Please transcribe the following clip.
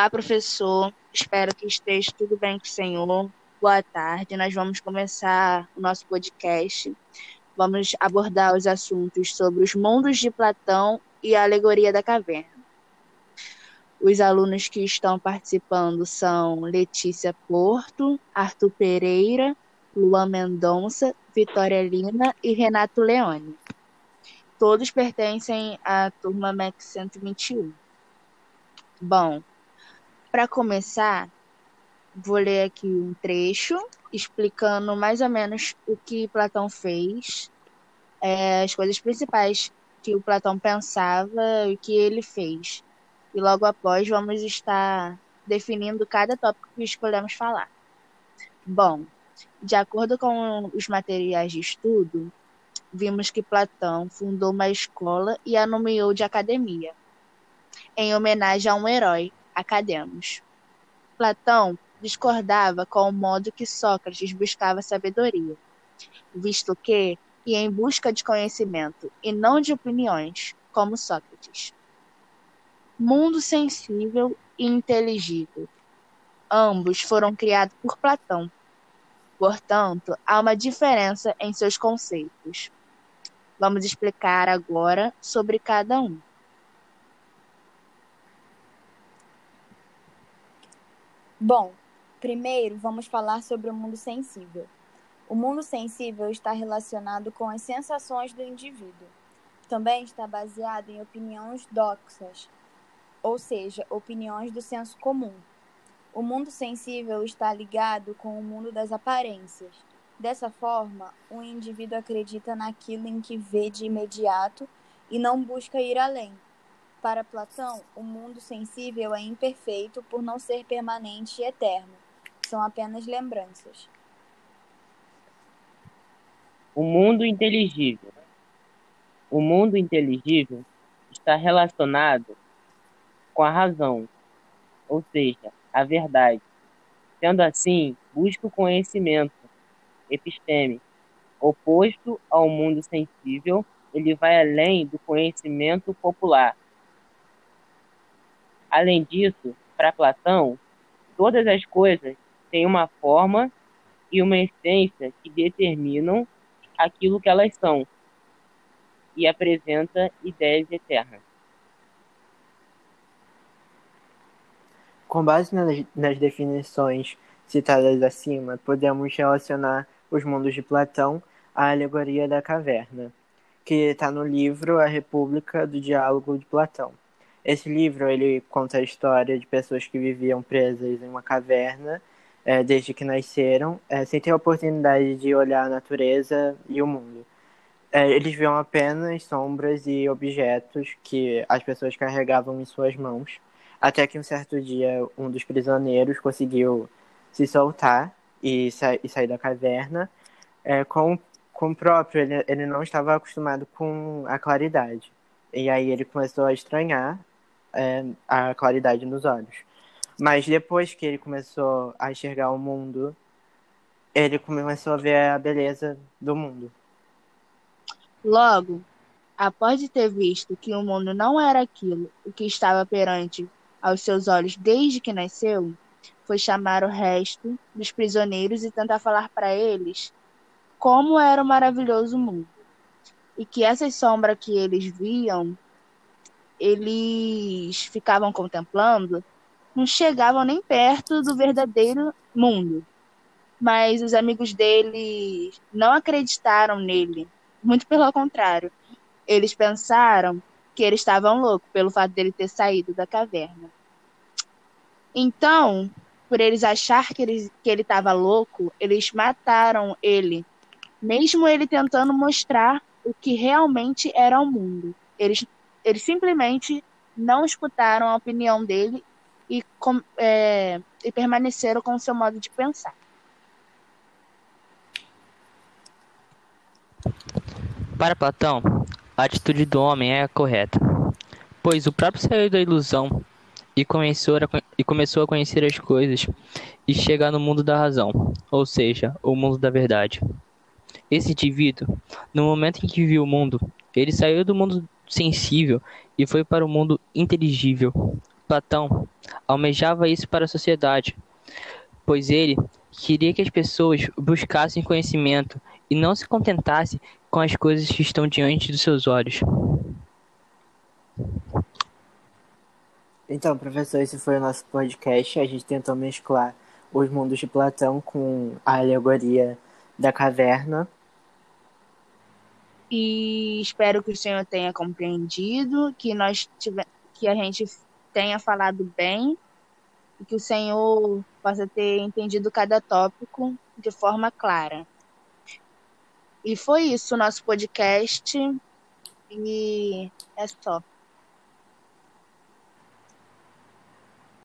Olá, professor. Espero que esteja tudo bem com o senhor. Boa tarde. Nós vamos começar o nosso podcast. Vamos abordar os assuntos sobre os mundos de Platão e a alegoria da caverna. Os alunos que estão participando são Letícia Porto, Arthur Pereira, Luan Mendonça, Vitória Lina e Renato Leone. Todos pertencem à turma MEC 121. Bom, para começar, vou ler aqui um trecho explicando mais ou menos o que Platão fez, é, as coisas principais que o Platão pensava e que ele fez. E logo após vamos estar definindo cada tópico que escolhemos falar. Bom, de acordo com os materiais de estudo, vimos que Platão fundou uma escola e a nomeou de academia, em homenagem a um herói, Academos. Platão discordava com o modo que Sócrates buscava sabedoria, visto que ia em busca de conhecimento e não de opiniões, como Sócrates. Mundo sensível e inteligível. Ambos foram criados por Platão. Portanto, há uma diferença em seus conceitos. Vamos explicar agora sobre cada um. Bom, primeiro vamos falar sobre o mundo sensível. O mundo sensível está relacionado com as sensações do indivíduo. Também está baseado em opiniões doxas, ou seja, opiniões do senso comum. O mundo sensível está ligado com o mundo das aparências. Dessa forma, o indivíduo acredita naquilo em que vê de imediato e não busca ir além. Para Platão, o mundo sensível é imperfeito por não ser permanente e eterno. São apenas lembranças. O mundo inteligível. O mundo inteligível está relacionado com a razão, ou seja, a verdade. Sendo assim, busca o conhecimento, episteme, oposto ao mundo sensível, ele vai além do conhecimento popular, Além disso, para Platão, todas as coisas têm uma forma e uma essência que determinam aquilo que elas são e apresenta ideias eternas. Com base nas definições citadas acima, podemos relacionar os mundos de Platão à alegoria da caverna, que está no livro A República do Diálogo de Platão. Esse livro ele conta a história de pessoas que viviam presas em uma caverna é, desde que nasceram, é, sem ter a oportunidade de olhar a natureza e o mundo. É, eles viam apenas sombras e objetos que as pessoas carregavam em suas mãos, até que um certo dia um dos prisioneiros conseguiu se soltar e, sa e sair da caverna. É, com, com o próprio, ele, ele não estava acostumado com a claridade. E aí ele começou a estranhar é, a claridade nos olhos. Mas depois que ele começou a enxergar o mundo, ele começou a ver a beleza do mundo. Logo, após ter visto que o mundo não era aquilo o que estava perante aos seus olhos desde que nasceu, foi chamar o resto dos prisioneiros e tentar falar para eles como era o maravilhoso mundo. E que essas sombras que eles viam eles ficavam contemplando, não chegavam nem perto do verdadeiro mundo. Mas os amigos dele não acreditaram nele, muito pelo contrário. Eles pensaram que eles estavam loucos pelo fato dele ter saído da caverna. Então, por eles achar que ele que ele estava louco, eles mataram ele, mesmo ele tentando mostrar o que realmente era o mundo. Eles eles simplesmente não escutaram a opinião dele e, com, é, e permaneceram com o seu modo de pensar. Para Platão, a atitude do homem é a correta, pois o próprio saiu da ilusão e começou, a, e começou a conhecer as coisas e chegar no mundo da razão, ou seja, o mundo da verdade. Esse indivíduo, no momento em que viu o mundo, ele saiu do mundo sensível e foi para o mundo inteligível. Platão, almejava isso para a sociedade, pois ele queria que as pessoas buscassem conhecimento e não se contentassem com as coisas que estão diante dos seus olhos. Então, professor, esse foi o nosso podcast. A gente tentou mesclar os mundos de Platão com a alegoria da caverna. E espero que o senhor tenha compreendido, que nós tive... que a gente tenha falado bem e que o senhor possa ter entendido cada tópico de forma clara. E foi isso o nosso podcast e é só.